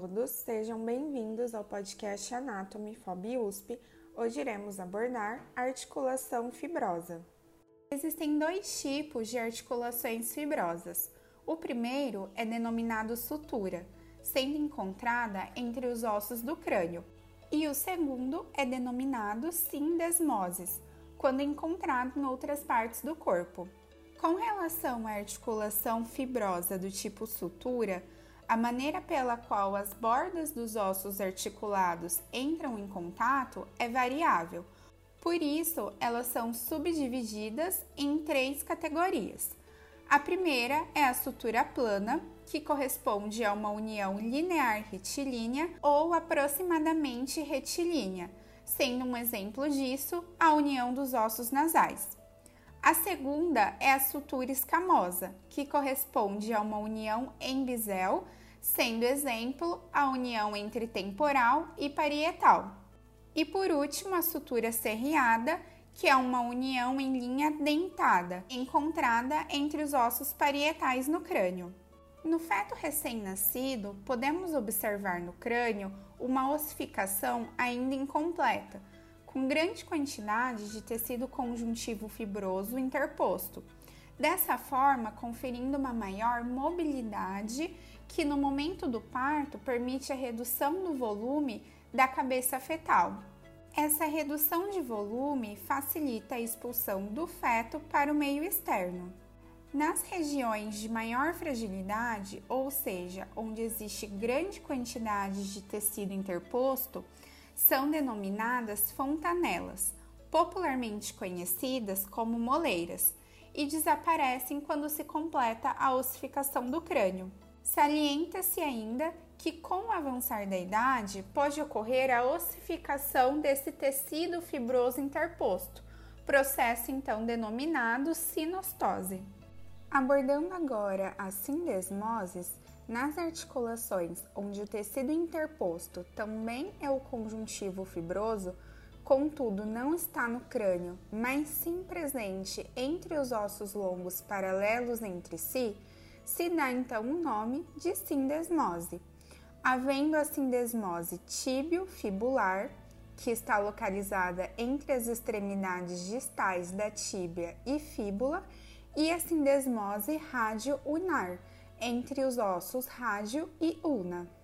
todos, sejam bem-vindos ao podcast Anatomy FOB USP. Hoje iremos abordar articulação fibrosa. Existem dois tipos de articulações fibrosas. O primeiro é denominado sutura, sendo encontrada entre os ossos do crânio, e o segundo é denominado sindesmoses, quando encontrado em outras partes do corpo. Com relação à articulação fibrosa do tipo sutura, a maneira pela qual as bordas dos ossos articulados entram em contato é variável, por isso elas são subdivididas em três categorias. A primeira é a sutura plana, que corresponde a uma união linear retilínea ou aproximadamente retilínea, sendo um exemplo disso a união dos ossos nasais. A segunda é a sutura escamosa, que corresponde a uma união em bisel, sendo exemplo a união entre temporal e parietal. E por último, a sutura serriada, que é uma união em linha dentada, encontrada entre os ossos parietais no crânio. No feto recém-nascido, podemos observar no crânio uma ossificação ainda incompleta, com grande quantidade de tecido conjuntivo fibroso interposto, dessa forma conferindo uma maior mobilidade que no momento do parto permite a redução do volume da cabeça fetal. Essa redução de volume facilita a expulsão do feto para o meio externo. Nas regiões de maior fragilidade, ou seja, onde existe grande quantidade de tecido interposto, são denominadas fontanelas, popularmente conhecidas como moleiras, e desaparecem quando se completa a ossificação do crânio. Salienta-se ainda que, com o avançar da idade, pode ocorrer a ossificação desse tecido fibroso interposto, processo então denominado sinostose. Abordando agora a sindesmoses, nas articulações onde o tecido interposto também é o conjuntivo fibroso, contudo não está no crânio, mas sim presente entre os ossos longos paralelos entre si, se dá então o nome de sindesmose. Havendo a sindesmose tíbio-fibular, que está localizada entre as extremidades distais da tíbia e fíbula, e a sindesmose rádio-unar, entre os ossos rádio e una.